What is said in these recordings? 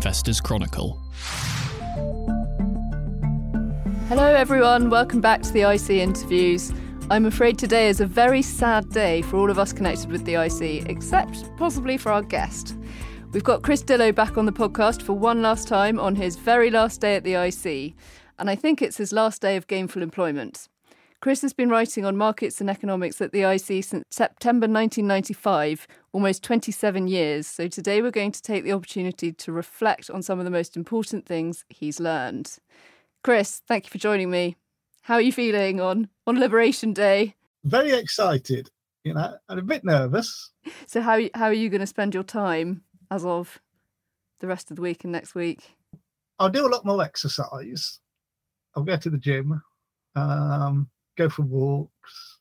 Investors Chronicle. Hello, everyone. Welcome back to the IC interviews. I'm afraid today is a very sad day for all of us connected with the IC, except possibly for our guest. We've got Chris Dillow back on the podcast for one last time on his very last day at the IC, and I think it's his last day of gainful employment. Chris has been writing on markets and economics at the IC since September 1995, almost 27 years. So today we're going to take the opportunity to reflect on some of the most important things he's learned. Chris, thank you for joining me. How are you feeling on, on Liberation Day? Very excited, you know, and a bit nervous. So how how are you going to spend your time as of the rest of the week and next week? I'll do a lot more exercise. I'll go to the gym. Um, go for walks,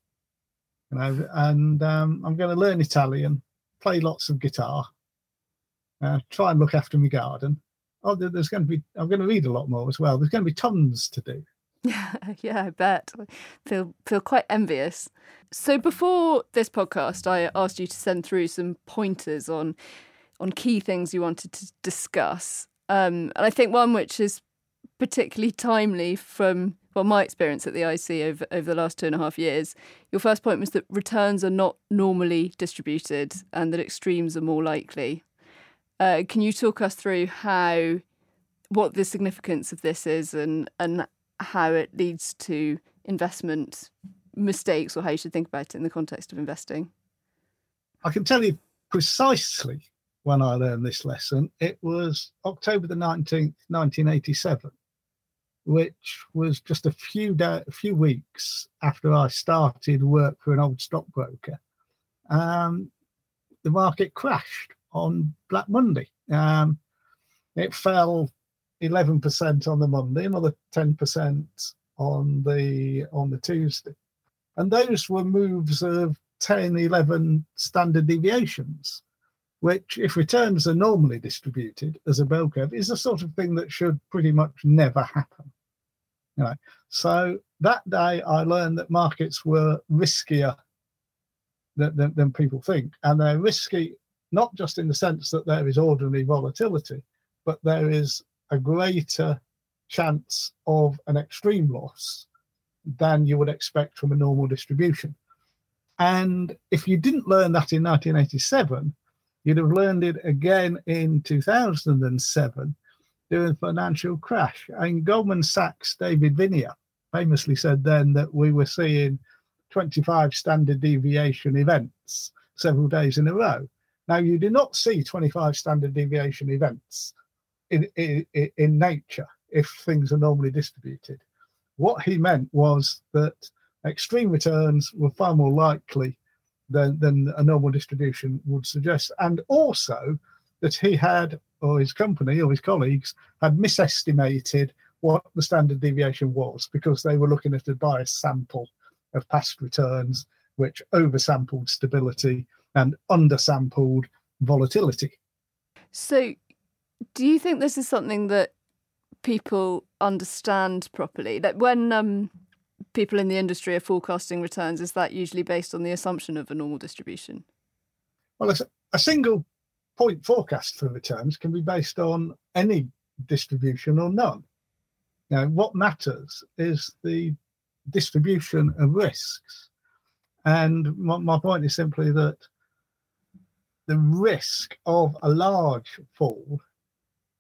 you know, and um, I'm going to learn Italian, play lots of guitar, uh, try and look after my garden. Oh, there's going to be. I'm going to read a lot more as well. There's going to be tons to do. Yeah, yeah, I bet. I feel feel quite envious. So before this podcast, I asked you to send through some pointers on on key things you wanted to discuss. Um, and I think one which is particularly timely from well, my experience at the IC over, over the last two and a half years, your first point was that returns are not normally distributed and that extremes are more likely. Uh, can you talk us through how, what the significance of this is and, and how it leads to investment mistakes or how you should think about it in the context of investing? I can tell you precisely when I learned this lesson. It was October the 19th, 1987 which was just a few da- a few weeks after I started work for an old stockbroker. Um, the market crashed on Black Monday. Um, it fell 11% on the Monday, another 10% on the on the Tuesday, and those were moves of 10, 11 standard deviations, which, if returns are normally distributed as a bell curve, is the sort of thing that should pretty much never happen. You know, so that day I learned that markets were riskier than, than, than people think, and they're risky not just in the sense that there is ordinary volatility, but there is a greater chance of an extreme loss than you would expect from a normal distribution. And if you didn't learn that in 1987, you'd have learned it again in 2007 during financial crash. And Goldman Sachs' David Viniar famously said then that we were seeing 25 standard deviation events several days in a row. Now, you do not see 25 standard deviation events in, in, in nature if things are normally distributed. What he meant was that extreme returns were far more likely than, than a normal distribution would suggest, and also that he had or his company or his colleagues had misestimated what the standard deviation was because they were looking at a biased sample of past returns, which oversampled stability and undersampled volatility. So, do you think this is something that people understand properly? That when um, people in the industry are forecasting returns, is that usually based on the assumption of a normal distribution? Well, a single point forecast for returns can be based on any distribution or none. Now, what matters is the distribution of risks. And my, my point is simply that the risk of a large fall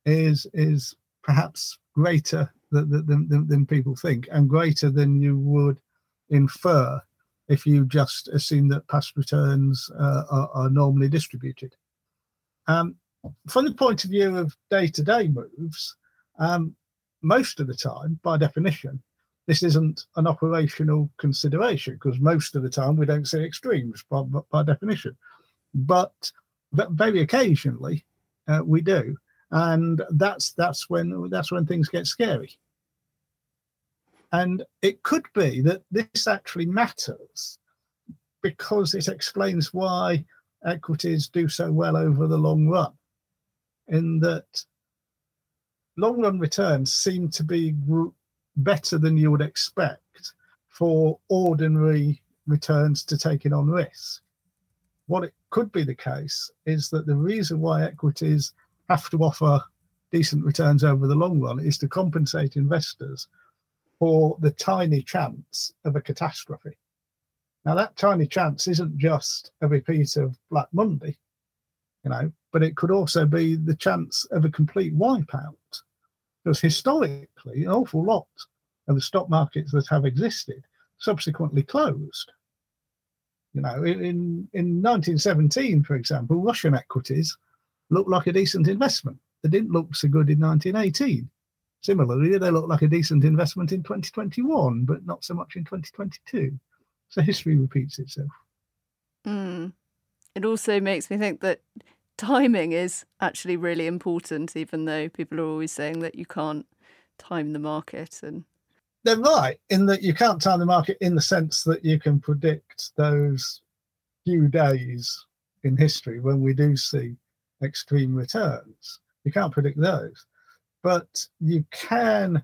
is is perhaps greater than, than, than, people think and greater than you would infer if you just assume that past returns uh, are, are normally distributed. Um, from the point of view of day-to-day moves, um, most of the time, by definition, this isn't an operational consideration because most of the time we don't see extremes by, by definition. But, but very occasionally uh, we do, and that's that's when that's when things get scary. And it could be that this actually matters because it explains why equities do so well over the long run, in that long run returns seem to be better than you would expect for ordinary returns to taking on risk. What it could be the case is that the reason why equities have to offer decent returns over the long run is to compensate investors for the tiny chance of a catastrophe. Now, that tiny chance isn't just a repeat of Black Monday, you know, but it could also be the chance of a complete wipeout. Because historically, an awful lot of the stock markets that have existed subsequently closed. You know, in, in 1917, for example, Russian equities looked like a decent investment. They didn't look so good in 1918. Similarly, they look like a decent investment in 2021, but not so much in 2022. So history repeats itself. Mm. It also makes me think that timing is actually really important, even though people are always saying that you can't time the market. And they're right in that you can't time the market in the sense that you can predict those few days in history when we do see extreme returns. You can't predict those, but you can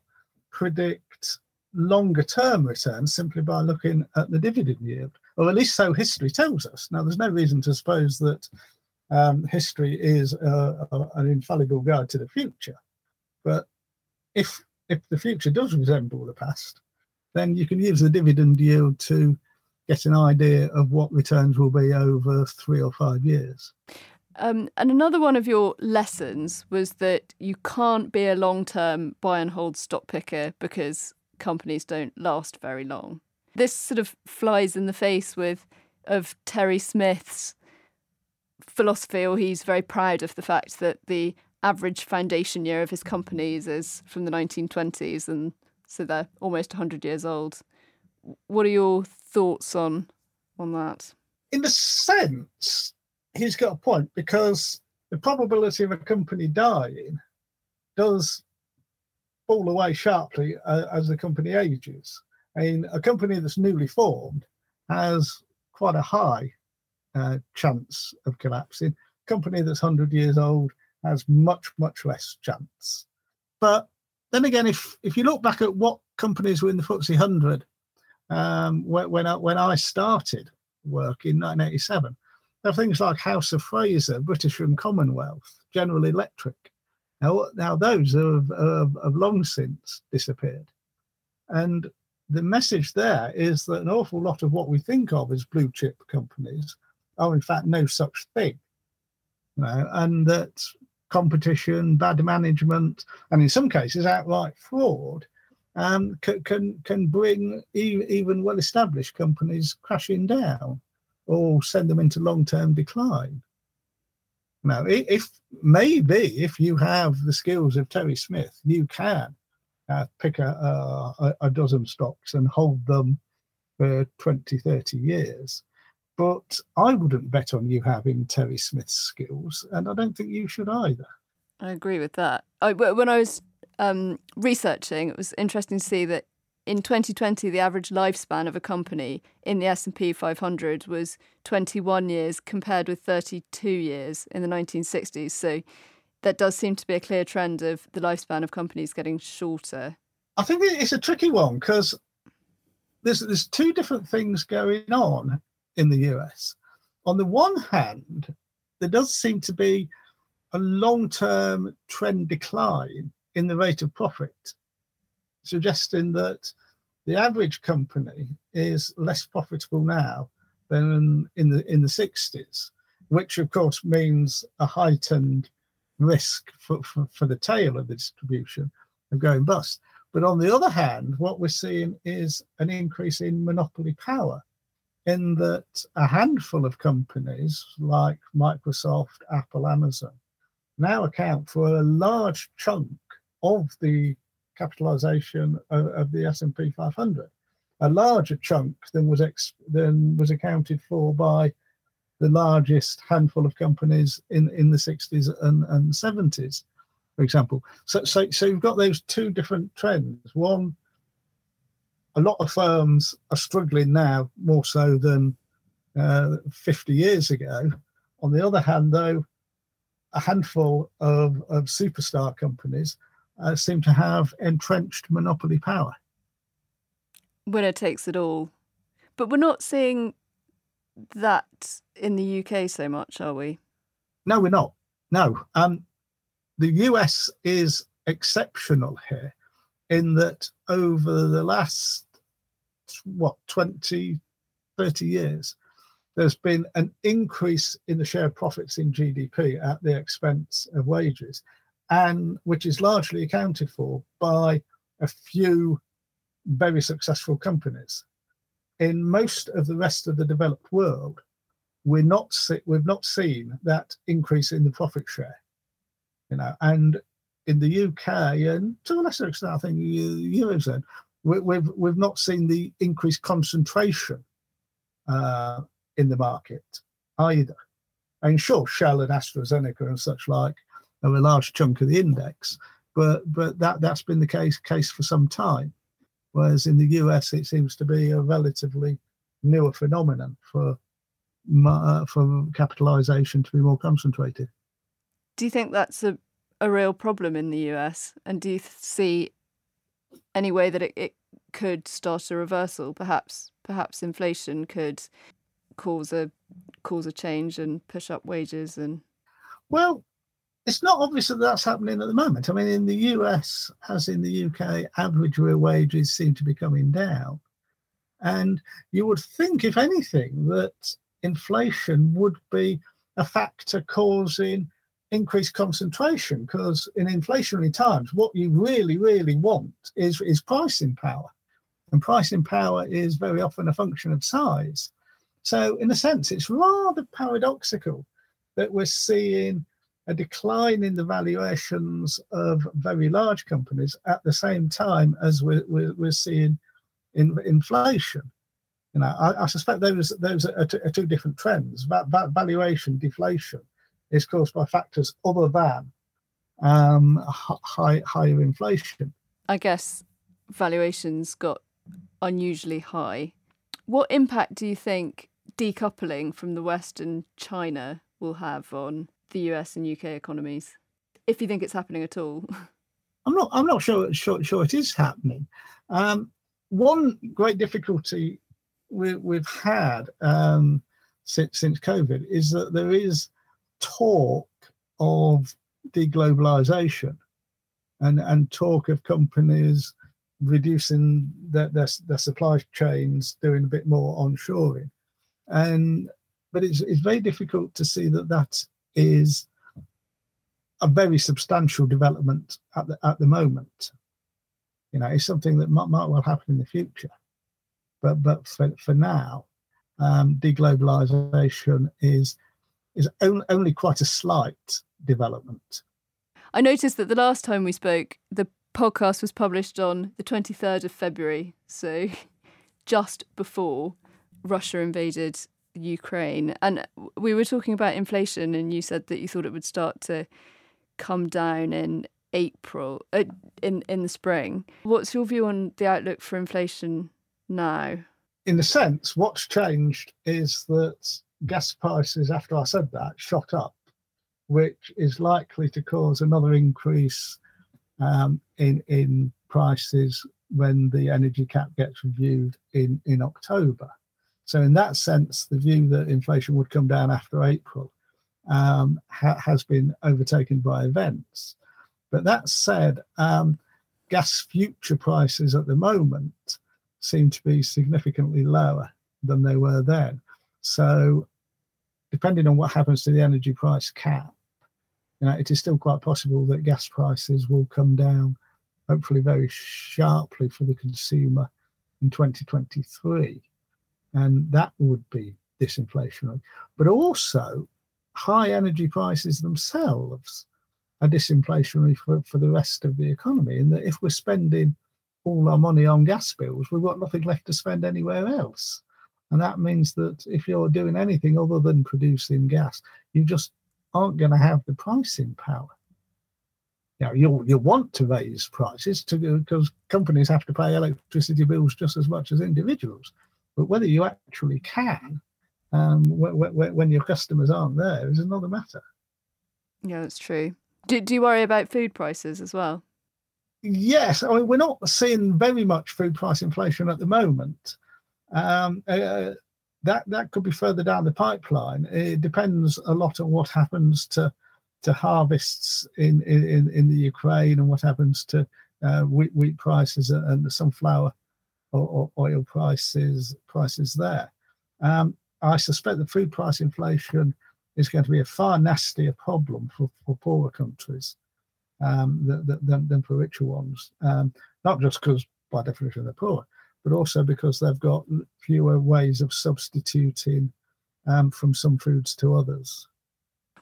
predict longer term returns simply by looking at the dividend yield, or at least so history tells us. Now, there's no reason to suppose that um, history is uh, an infallible guide to the future, but if if the future does resemble the past, then you can use the dividend yield to get an idea of what returns will be over three or five years. Um, and another one of your lessons was that you can't be a long term buy and hold stock picker because companies don't last very long. This sort of flies in the face with of Terry Smith's philosophy, or he's very proud of the fact that the average foundation year of his companies is from the 1920s, and so they're almost 100 years old. What are your thoughts on on that? In a sense, he's got a point because the probability of a company dying does fall away sharply uh, as the company ages. I mean, a company that's newly formed has quite a high uh, chance of collapsing. A company that's 100 years old has much, much less chance. But then again, if if you look back at what companies were in the FTSE 100 um, when when I, when I started work in 1987, there are things like House of Fraser, British and Commonwealth, General Electric, now, now those have, have, have long since disappeared. And the message there is that an awful lot of what we think of as blue chip companies are in fact no such thing. You know, and that competition, bad management, and in some cases outright fraud um, can, can, can bring even well established companies crashing down or send them into long term Now, if maybe if you have the skills of Terry Smith, you can uh, pick a, a, a, dozen stocks and hold them for 20, 30 years. But I wouldn't bet on you having Terry Smith's skills, and I don't think you should either. I agree with that. I, when I was um, researching, it was interesting to see that in 2020 the average lifespan of a company in the S&P 500 was 21 years compared with 32 years in the 1960s so that does seem to be a clear trend of the lifespan of companies getting shorter. I think it's a tricky one because there's there's two different things going on in the US on the one hand there does seem to be a long-term trend decline in the rate of profit suggesting that the average company is less profitable now than in the in the 60s, which of course means a heightened risk for, for, for the tail of the distribution of going bust. But on the other hand, what we're seeing is an increase in monopoly power, in that a handful of companies like Microsoft, Apple, Amazon now account for a large chunk of the capitalization of, of the S&P 500, a larger chunk than was ex, than was accounted for by the largest handful of companies in, in the 60s and, and 70s, for example. So, so, so you've got those two different trends. One, a lot of firms are struggling now more so than uh, 50 years ago. On the other hand, though, a handful of, of superstar companies uh, seem to have entrenched monopoly power. Winner takes it all. But we're not seeing that in the UK so much, are we? No, we're not. No. Um, the US is exceptional here in that over the last, what, 20, 30 years, there's been an increase in the share of profits in GDP at the expense of wages, and which is largely accounted for by a few very successful companies. In most of the rest of the developed world, we're not we've not seen that increase in the profit share, you know, and in the UK and to a lesser extent, I think the eurozone, we, we've we've not seen the increased concentration uh, in the market either. And sure, Shell and AstraZeneca and such like are a large chunk of the index, but but that that's been the case case for some time. Whereas in the US, it seems to be a relatively newer phenomenon for uh, for capitalization to be more concentrated. Do you think that's a, a real problem in the US? And do you see any way that it, it could start a reversal? Perhaps perhaps inflation could cause a cause a change and push up wages and well it's not obvious that that's happening at the moment. I mean in the us as in the uk average real wages seem to be coming down. And you would think if anything that inflation would be a factor causing increased concentration because in inflationary times what you really really want is is pricing power. And pricing power is very often a function of size. So, in a sense, it's rather paradoxical that we're seeing a decline in the valuations of very large companies at the same time as we're, we're, seeing in, inflation. You know, I, I suspect those those are, are, two different trends. Va- va- valuation deflation is caused by factors other than um, high, higher inflation. I guess valuations got unusually high. What impact do you think decoupling from the West and China will have on the US and UK economies, if you think it's happening at all? I'm not. I'm not sure. Sure, sure it is happening. Um, one great difficulty we, we've had um, since since COVID is that there is talk of deglobalization and and talk of companies reducing their, their, their supply chains, doing a bit more onshoring and but it's it's very difficult to see that that is a very substantial development at the at the moment. You know, it's something that might, might well happen in the future, but but for for now, um, deglobalization is is only, only quite a slight development. I noticed that the last time we spoke, the podcast was published on the 23rd of February, so just before Russia invaded Ukraine. And we were talking about inflation, and you said that you thought it would start to come down in April, uh, in in the spring. What's your view on the outlook for inflation now? In a sense, what's changed is that gas prices, after I said that, shot up, which is likely to cause another increase um, in in prices when the energy cap gets reviewed in in October. So, in that sense, the view that inflation would come down after April um, ha- has been overtaken by events. But that said, um, gas future prices at the moment seem to be significantly lower than they were then. So, depending on what happens to the energy price cap, you know, it is still quite possible that gas prices will come down, hopefully very sharply for the consumer in 2023 and that would be disinflationary. But also, high energy prices themselves are disinflationary for, for the rest of the economy. In that if we're spending all our money on gas bills, we've got nothing left to spend anywhere else. And that means that if you're doing anything other than producing gas, you just aren't going to have the pricing power. Know, you'll you want to raise prices to because companies have to pay electricity bills just as much as individuals. But whether you actually can um, when, when your customers aren't there is another matter. Yeah, that's true. Do, do you worry about food prices as well? Yes, I mean, we're not seeing very much food price inflation at the moment. Um, uh, that that could be further down the pipeline. It depends a lot on what happens to to harvests in in, in the Ukraine and what happens to uh, wheat, wheat prices and the sunflower or, oil prices prices there. Um, I suspect the food price inflation is going to be a far nastier problem for, for poorer countries um, than, than, for richer ones. Um, not just because, by definition, they're poor, but also because they've got fewer ways of substituting um, from some foods to others.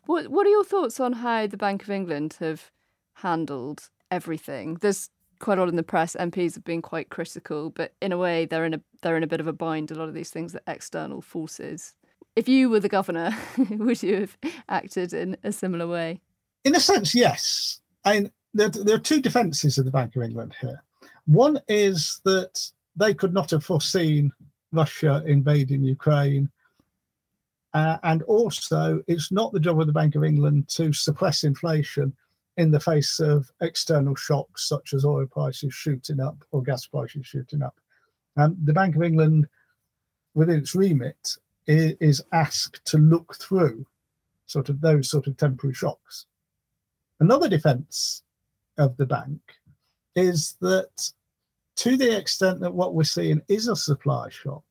What What are your thoughts on how the Bank of England have handled everything? There's quite a lot in the press. MPs have been quite critical, but in a way, they're in a they're in a bit of a bind. A lot of these things are external forces. If you were the governor, would you have acted in a similar way? In a sense, yes. And there, there are two defences of the Bank of England here. One is that they could not have foreseen Russia invading Ukraine. Uh, and also, it's not the job of the Bank of England to suppress inflation in the face of external shocks such as oil prices shooting up or gas prices shooting up. Um, the Bank of England, within its remit, is, asked to look through sort of those sort of temporary shocks. Another defence of the bank is that to the extent that what we're seeing is a supply shock,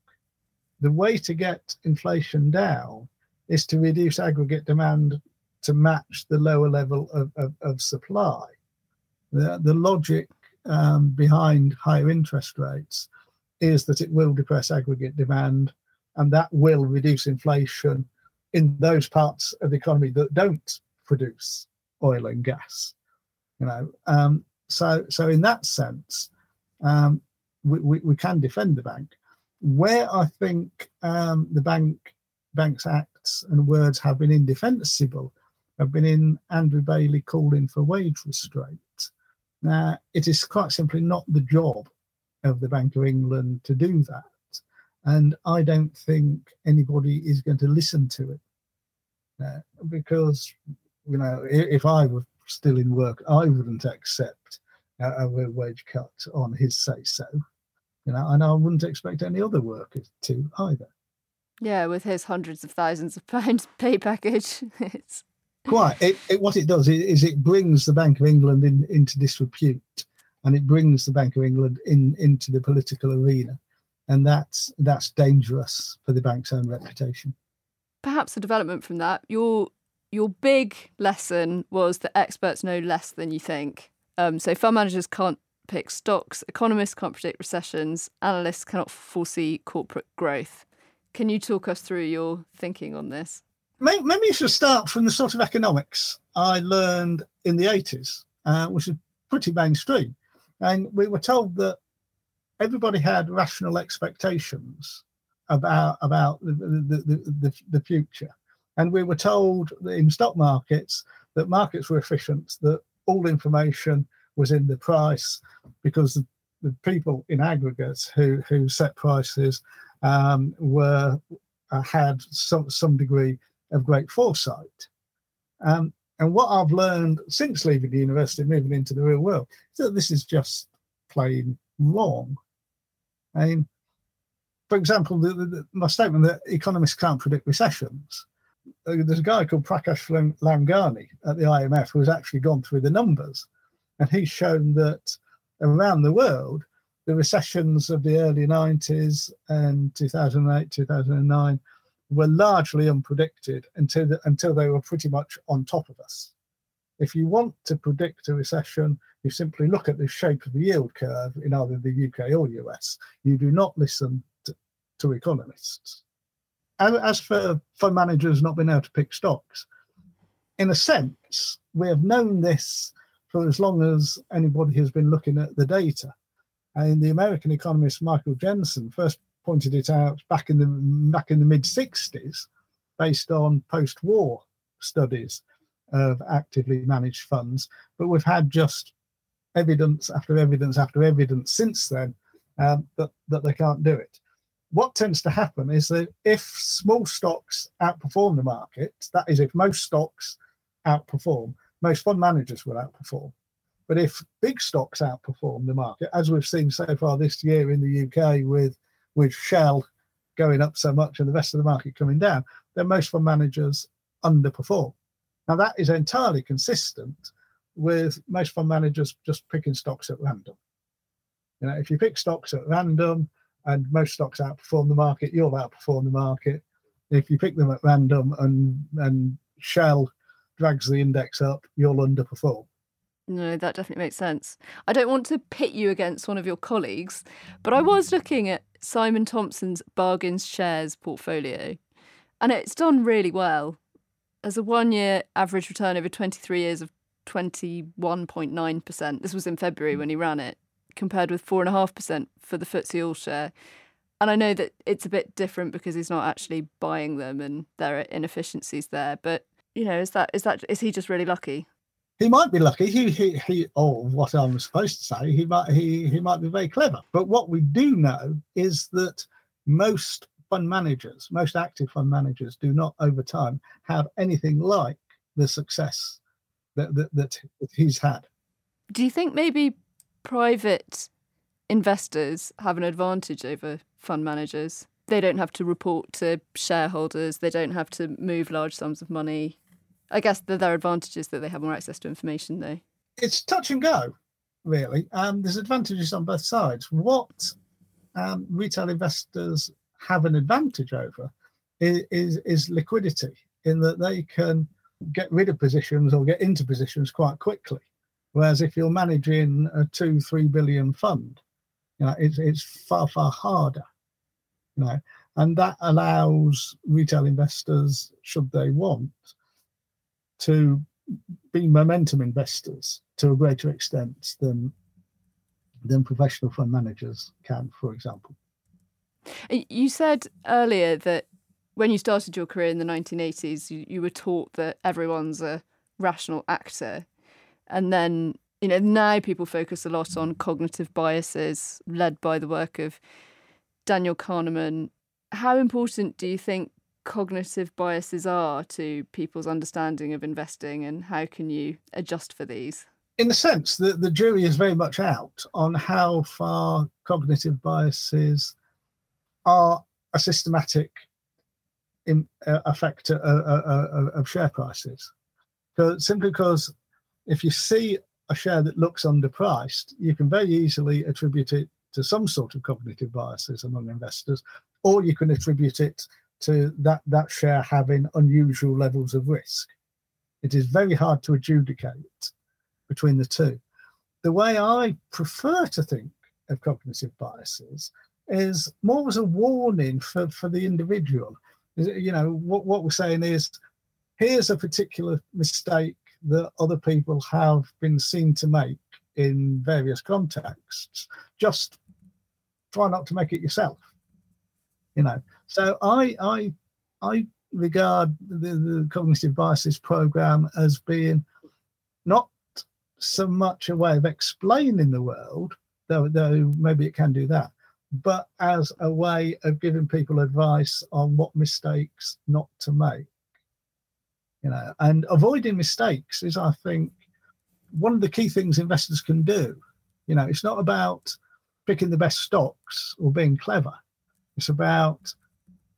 the way to get inflation down is to reduce aggregate demand to match the lower level of, of, of supply. The, the logic um, behind higher interest rates is that it will depress aggregate demand and that will reduce inflation in those parts of the economy that don't produce oil and gas. You know, um, so so in that sense, um, we, we, we, can defend the bank. Where I think um, the bank banks acts and words have been indefensible have been in Andrew Bailey calling for wage restraint. Now, it is quite simply not the job of the Bank of England to do that. And I don't think anybody is going to listen to it. Because, you know, if I were still in work, I wouldn't accept a, a wage cut on his say so. You know, and I wouldn't expect any other worker to either. Yeah, with his hundreds of thousands of pounds pay package, it's quite. It, it, what it does is it brings the Bank of England in, into disrepute, and it brings the Bank of England in into the political arena, and that's that's dangerous for the bank's own reputation. Perhaps a development from that. Your your big lesson was that experts know less than you think. Um, so fund managers can't pick stocks, economists can't predict recessions, analysts cannot foresee corporate growth. Can you talk us through your thinking on this? Maybe you should start from the sort of economics I learned in the 80s, uh, which is pretty mainstream. And we were told that everybody had rational expectations about about the, the, the, the, future. And we were told in stock markets that markets were efficient, that all information was in the price because the, the people in aggregates who, who set prices um, were uh, had some, some degree of great foresight. Um, and what I've learned since leaving the university, moving into the real world, is that this is just plain wrong. I mean, for example, the, the, my statement that economists can't predict recessions. Uh, there's a guy called Prakash Loungani at the IMF who has actually gone through the numbers, and he's shown that around the world, the recessions of the early 90s and 2008, 2009 were largely unpredicted until until they were pretty much on top of us. If you want to predict a recession, you simply look at the shape of the yield curve in either the UK or US. You do not listen to, to economists. As for fund managers not being able to pick stocks, in a sense, we have known this for as long as anybody has been looking at the data. And the American economist Michael Jensen first pointed it out back in the back in the mid 60s, based on post-war studies of actively managed funds. But we've had just evidence after evidence after evidence since then um, that that they can't do it. What tends to happen is that if small stocks outperform the market, that is, if most stocks outperform, most fund managers will outperform. But if big stocks outperform the market, as we've seen so far this year in the UK with with Shell going up so much and the rest of the market coming down, then most fund managers underperform. Now, that is entirely consistent with most fund managers just picking stocks at random. You know, if you pick stocks at random and most stocks outperform the market, you'll outperform the market. If you pick them at random and and Shell drags the index up, you'll underperform. No, that definitely makes sense. I don't want to pit you against one of your colleagues, but I was looking at Simon Thompson's bargains shares portfolio, and it's done really well. As a one year average return over 23 years of 21.9%. This was in February when he ran it, compared with 4.5% for the FTSE All Share. And I know that it's a bit different because he's not actually buying them and there are inefficiencies there. But, you know, is that is that is he just really lucky? He might be lucky. He, he, he, or what I'm supposed to say, he might, he, he might be very clever. But what we do know is that most fund managers, most active fund managers, do not over time have anything like the success that, that, that he's had. Do you think maybe private investors have an advantage over fund managers? They don't have to report to shareholders. They don't have to move large sums of money I guess the, their advantage is that they have more access to information, though. It's touch and go, really. Um, there's advantages on both sides. What um, retail investors have an advantage over is, is, is liquidity, in that they can get rid of positions or get into positions quite quickly. Whereas if you're managing a two, three billion fund, you know, it's, it's far, far harder. You know, and that allows retail investors, should they want, to be momentum investors to a greater extent than than professional fund managers can, for example. Uh, you said earlier that when you started your career in the 1980s, you, you were taught that everyone's a rational actor. And then, you know, now people focus a lot on cognitive biases led by the work of Daniel Kahneman. How important do you think cognitive biases are to people's understanding of investing and how can you adjust for these? In a sense, the, the jury is very much out on how far cognitive biases are a systematic in, uh, effect uh, uh, uh, of share prices. So simply because if you see a share that looks underpriced, you can very easily attribute it to some sort of cognitive biases among investors, or you can attribute it to that, that share having unusual levels of risk. It is very hard to adjudicate between the two. The way I prefer to think of cognitive biases is more as a warning for, for the individual. You know, what, what we're saying is here's a particular mistake that other people have been seen to make in various contexts. Just try not to make it yourself. You know, so I I I regard the, the cognitive biases program as being not so much a way of explaining the world, though though maybe it can do that, but as a way of giving people advice on what mistakes not to make. You know, and avoiding mistakes is, I think, one of the key things investors can do. You know, it's not about picking the best stocks or being clever. It's about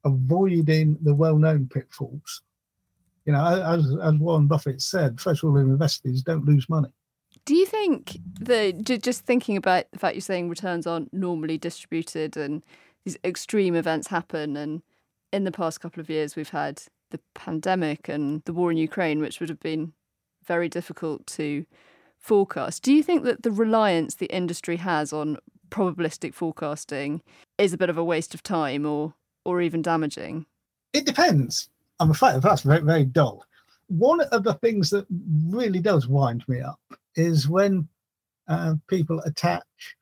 avoiding the well-known pitfalls. You know, as, as Warren Buffett said, first rule of investors don't lose money. Do you think that just thinking about the fact you're saying returns aren't normally distributed and these extreme events happen, and in the past couple of years we've had the pandemic and the war in Ukraine, which would have been very difficult to forecast. Do you think that the reliance the industry has on probabilistic forecasting is a bit of a waste of time, or or even damaging? It depends. I'm afraid that's very, very dull. One of the things that really does wind me up is when uh, people attach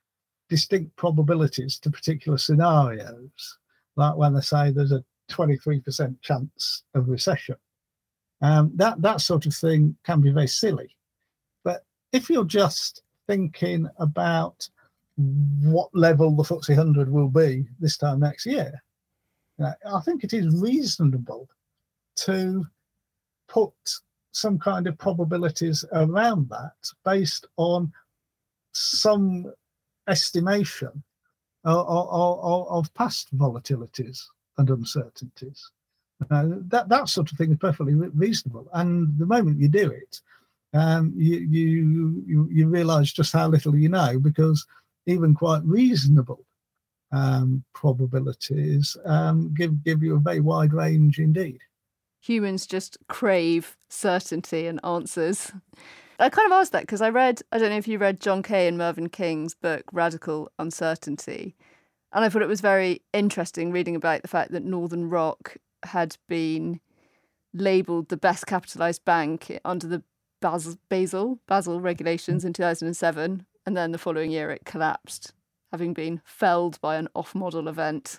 distinct probabilities to particular scenarios, like when they say there's a 23% chance of recession. Um, that that sort of thing can be very silly. But if you're just thinking about what level the FTSE 100 will be this time next year, I think it is reasonable to put some kind of probabilities around that based on some estimation of, of, of past volatilities and uncertainties. Uh, that that sort of thing is perfectly reasonable. And the moment you do it, um, you you you, you realise just how little you know because even quite reasonable um, probabilities um, give give you a very wide range indeed. Humans just crave certainty and answers. I kind of asked that because I read, I don't know if you read John Kay and Mervyn King's book, Radical Uncertainty. And I thought it was very interesting reading about the fact that Northern Rock had been labelled the best capitalised bank under the Basel, Basel, Basel regulations in 2007. And then the following year it collapsed, having been felled by an off model event.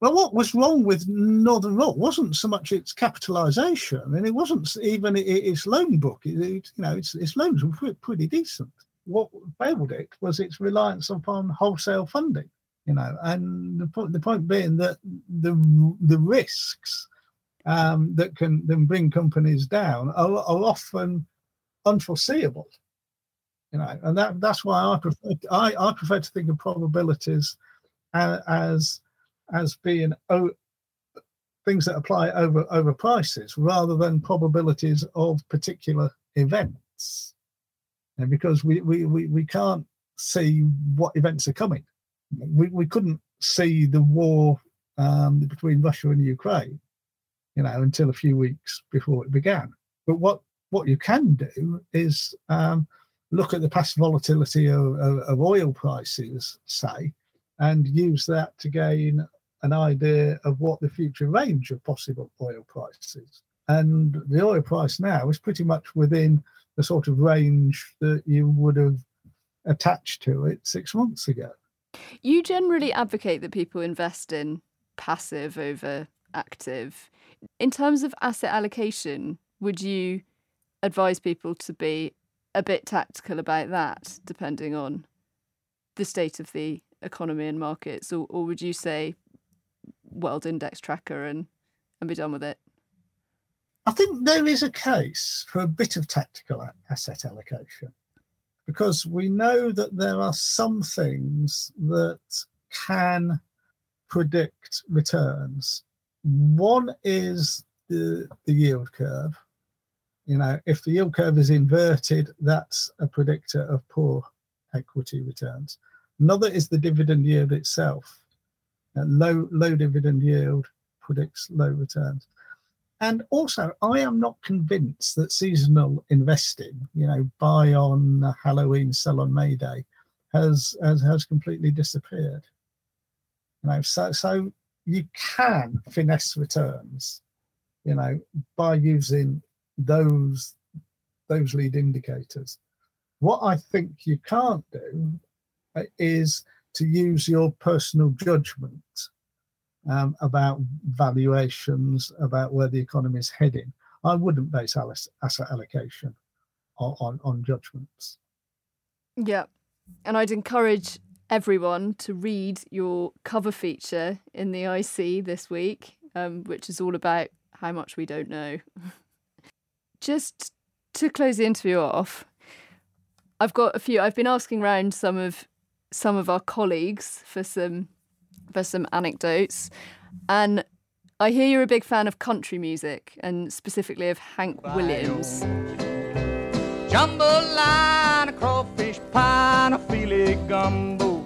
Well, what was wrong with Northern Rock wasn't so much its capitalisation, I mean, it wasn't even its loan book. It, it, you know, its, its loans were pretty decent. What failed it was its reliance upon wholesale funding. You know, and the point the point being that the the risks um, that can then bring companies down are, are often unforeseeable. You know, and that that's why I prefer I, I prefer to think of probabilities as, as being o- things that apply over over prices rather than probabilities of particular events. And because we, we we we can't see what events are coming. We, we couldn't see the war um, between russia and ukraine you know until a few weeks before it began. But what what you can do is um, look at the past volatility of, of, of oil prices say and use that to gain an idea of what the future range of possible oil prices. And the oil price now is pretty much within the sort of range that you would have attached to it six months ago. You generally advocate that people invest in passive over active. In terms of asset allocation, would you advise people to be a bit tactical about that, depending on the state of the economy and markets, or, or would you say world index tracker and and be done with it? I think there is a case for a bit of tactical asset allocation because we know that there are some things that can predict returns. One is the, the yield curve. You know, if the yield curve is inverted, that's a predictor of poor equity returns. Another is the dividend yield itself. Uh, low low dividend yield predicts low returns. And also, I am not convinced that seasonal investing, you know, buy on Halloween, sell on May Day, has has, has completely disappeared. You know, so so you can finesse returns, you know, by using those those lead indicators. What I think you can't do uh, is to use your personal judgment um, about valuations, about where the economy is heading. I wouldn't base asset allocation on, on, on judgments. Yeah. And I'd encourage everyone to read your cover feature in the IC this week, um, which is all about how much we don't know. Just to close the interview off, I've got a few. I've been asking around some of some of our colleagues for some for some anecdotes. And I hear you're a big fan of country music and specifically of Hank Williams. Jambalaya, crawfish pie, a gumbo.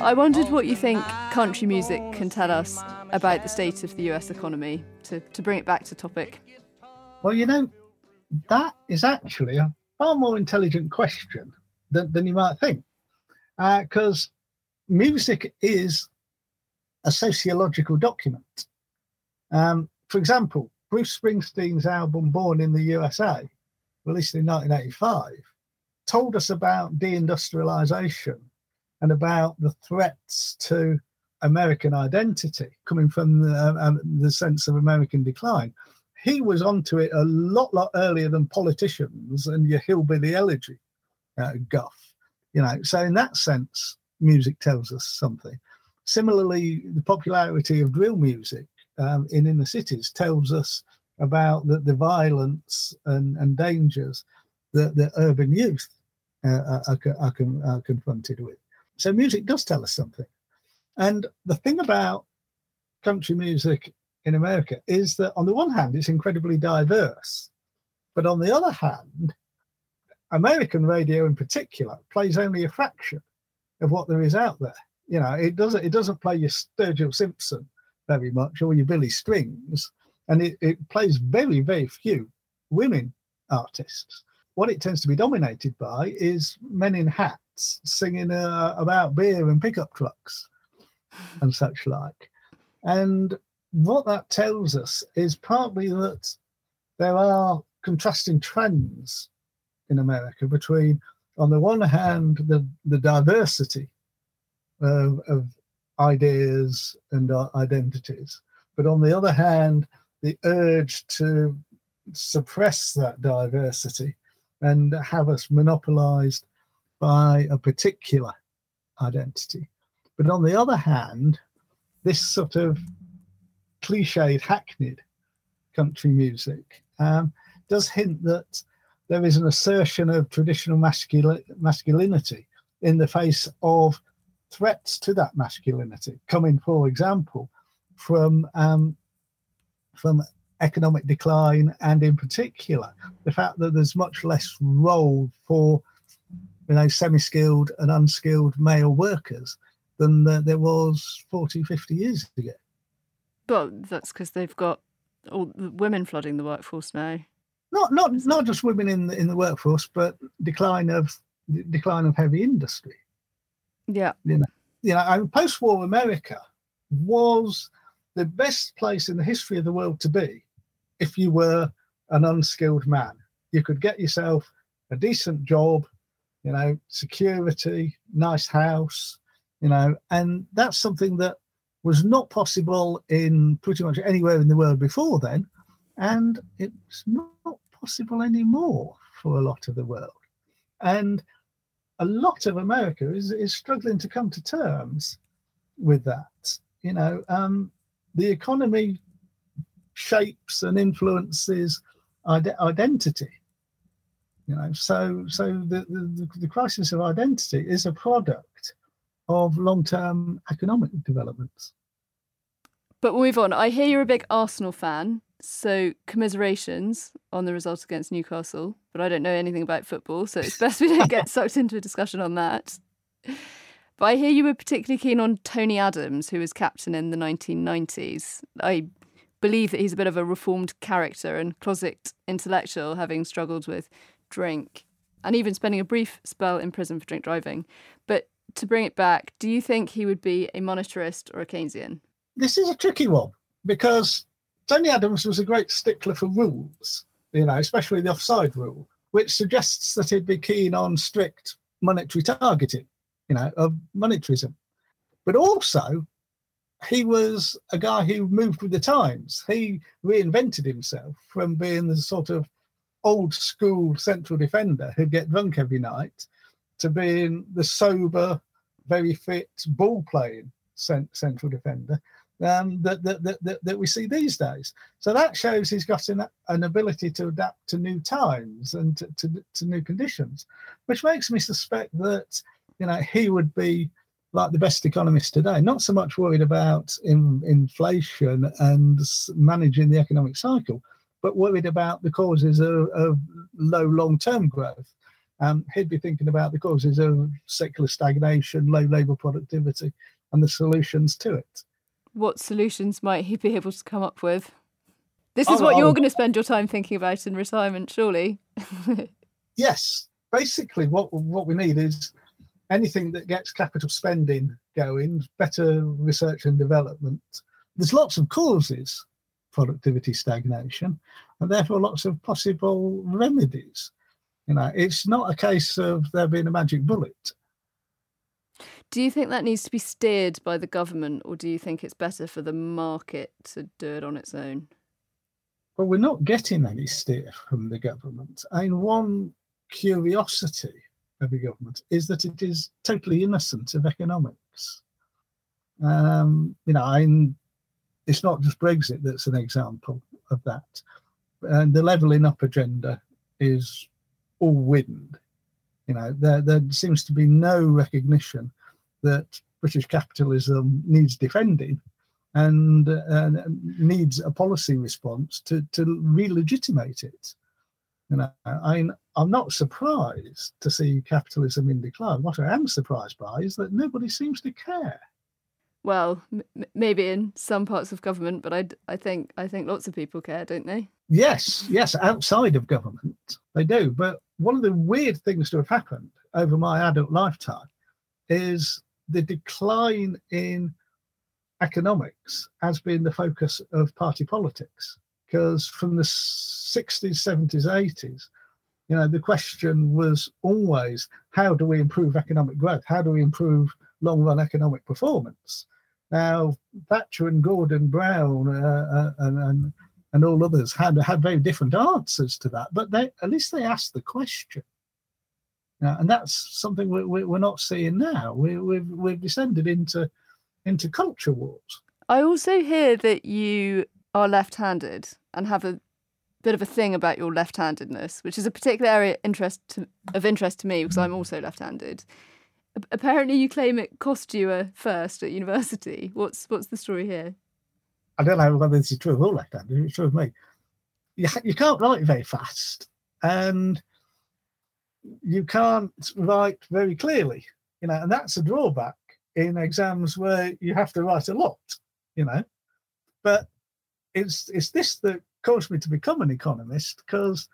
I wondered what you think country music can tell us about the state of the US economy to, to bring it back to topic. Well, you know, that is actually a far more intelligent question than, than you might think because uh, music is a sociological document. Um, for example, Bruce Springsteen's album Born in the USA, released in 1985, told us about deindustrialization and about the threats to American identity coming from the, um, the sense of American decline. He was onto it a lot, lot earlier than politicians and your hillbilly elegy uh, guff. You know, so in that sense, music tells us something. Similarly, the popularity of drill music um, in inner cities tells us about the, the violence and, and dangers that the urban youth uh, are, are, are confronted with. So music does tell us something. And the thing about country music in America is that on the one hand, it's incredibly diverse, but on the other hand, American radio in particular plays only a fraction of what there is out there. You know, it doesn't it doesn't play your Sturgill Simpson very much or your Billy Strings, and it, it plays very, very few women artists. What it tends to be dominated by is men in hats singing uh, about beer and pickup trucks and such like. And what that tells us is partly that there are contrasting trends in America between, on the one hand, the, the diversity of, of ideas and identities, but on the other hand, the urge to suppress that diversity and have us monopolized by a particular identity. But on the other hand, this sort of cliched, hackneyed country music um, does hint that there is an assertion of traditional mascul- masculinity in the face of threats to that masculinity, coming, for example, from um, from economic decline and, in particular, the fact that there's much less role for you know semi-skilled and unskilled male workers than there was 40, 50 years ago. Well, that's because they've got all the women flooding the workforce now. Not not not just women in the, in the workforce, but decline of decline of heavy industry. Yeah, you know, you know, post-war America was the best place in the history of the world to be if you were an unskilled man. You could get yourself a decent job, you know, security, nice house, you know, and that's something that was not possible in pretty much anywhere in the world before then, and it's not possible anymore for a lot of the world. And a lot of America is, is struggling to come to terms with that. You know, um, the economy shapes and influences ide- identity. You know, so so the, the, the crisis of identity is a product of long-term economic developments. But we'll move on. I hear you're a big Arsenal fan, so commiserations on the result against Newcastle. But I don't know anything about football, so it's best we don't get sucked into a discussion on that. But I hear you were particularly keen on Tony Adams, who was captain in the 1990s. I believe that he's a bit of a reformed character and closet intellectual, having struggled with drink and even spending a brief spell in prison for drink driving. But to bring it back, do you think he would be a monetarist or a Keynesian? This is a tricky one because Tony Adams was a great stickler for rules, you know, especially the offside rule, which suggests that he'd be keen on strict monetary targeting you know, of monetarism. But also, he was a guy who moved with the times. He reinvented himself from being the sort of old school central defender who'd get drunk every night to being the sober, very fit, ball playing central defender um, that, that, that, that, we see these days. So that shows he's got an, an ability to adapt to new times and to, to, to new conditions, which makes me suspect that you know, he would be like the best economist today, not so much worried about in, inflation and managing the economic cycle, but worried about the causes of, of low long term growth. Um, he'd be thinking about the causes of secular stagnation, low labour productivity, and the solutions to it. What solutions might he be able to come up with? This is oh, what you're oh, going to spend your time thinking about in retirement, surely. yes, basically, what what we need is anything that gets capital spending going, better research and development. There's lots of causes productivity stagnation, and therefore lots of possible remedies. You know, it's not a case of there being a magic bullet. Do you think that needs to be steered by the government, or do you think it's better for the market to do it on its own? Well, we're not getting any steer from the government. I mean, one curiosity of the government is that it is totally innocent of economics. Um, you know, I'm, it's not just Brexit that's an example of that. And the levelling up agenda is all wind. You know, there, there seems to be no recognition that British capitalism needs defending and uh, needs a policy response to, to re-legitimate it. You know, I, I'm not surprised to see capitalism in decline. What I am surprised by is that nobody seems to care. Well, m- maybe in some parts of government, but I, I think I think lots of people care, don't they? Yes, yes, outside of government they do. But one of the weird things to have happened over my adult lifetime is the decline in economics has been the focus of party politics. Because from the 60s, 70s, 80s, you know, the question was always how do we improve economic growth? How do we improve long run economic performance? Now, Thatcher and Gordon Brown uh, uh, and, and, and all others had had very different answers to that, but they at least they asked the question. Uh, and that's something we, we, we're not seeing now. We, we've we've descended into into culture wars. I also hear that you are left-handed and have a bit of a thing about your left-handedness, which is a particular area interest to, of interest to me because I'm also left-handed. Apparently, you claim it cost you a first at university. What's what's the story here? I don't know whether this is true of all left-handed. It's true of me. You, you can't write very fast, and you can't write very clearly. You know, and that's a drawback in exams where you have to write a lot. You know, but it's it's this that caused me to become an economist because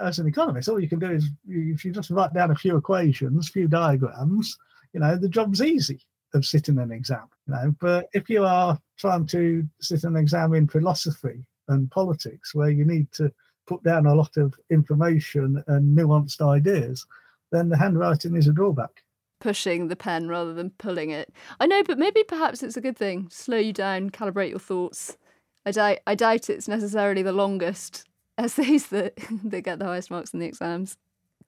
as an economist, all you can do is if you just write down a few equations, a few diagrams, you know, the job's easy of sitting an exam. You know, but if you are trying to sit an exam in philosophy and politics, where you need to put down a lot of information and nuanced ideas, then the handwriting is a drawback. Pushing the pen rather than pulling it. I know, but maybe perhaps it's a good thing. Slow you down, calibrate your thoughts. I doubt, I doubt it's necessarily the longest essays that, that get the highest marks in the exams.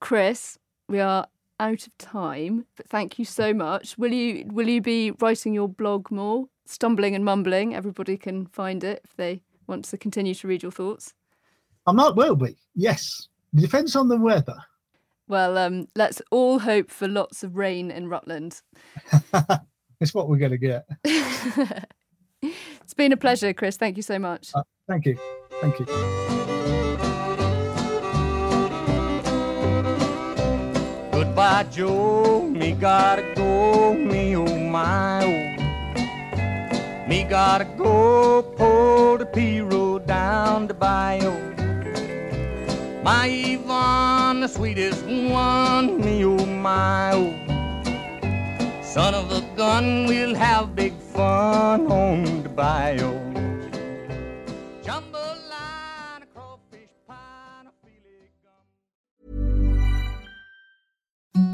Chris, we are out of time, but thank you so much. Will you will you be writing your blog more? Stumbling and mumbling. Everybody can find it if they want to continue to read your thoughts. I might well be. Yes, it depends on the weather. Well, um, let's all hope for lots of rain in Rutland. it's what we're going to get. it's been a pleasure, Chris. Thank you so much. Uh, thank you. Thank you. Goodbye, Joe. Me gotta go. Me oh my oh. Me gotta go. Pull the pirogue down the bayou. My Yvonne, the sweetest one. Me oh my oh. Son of a gun, we'll have big fun on the bayou.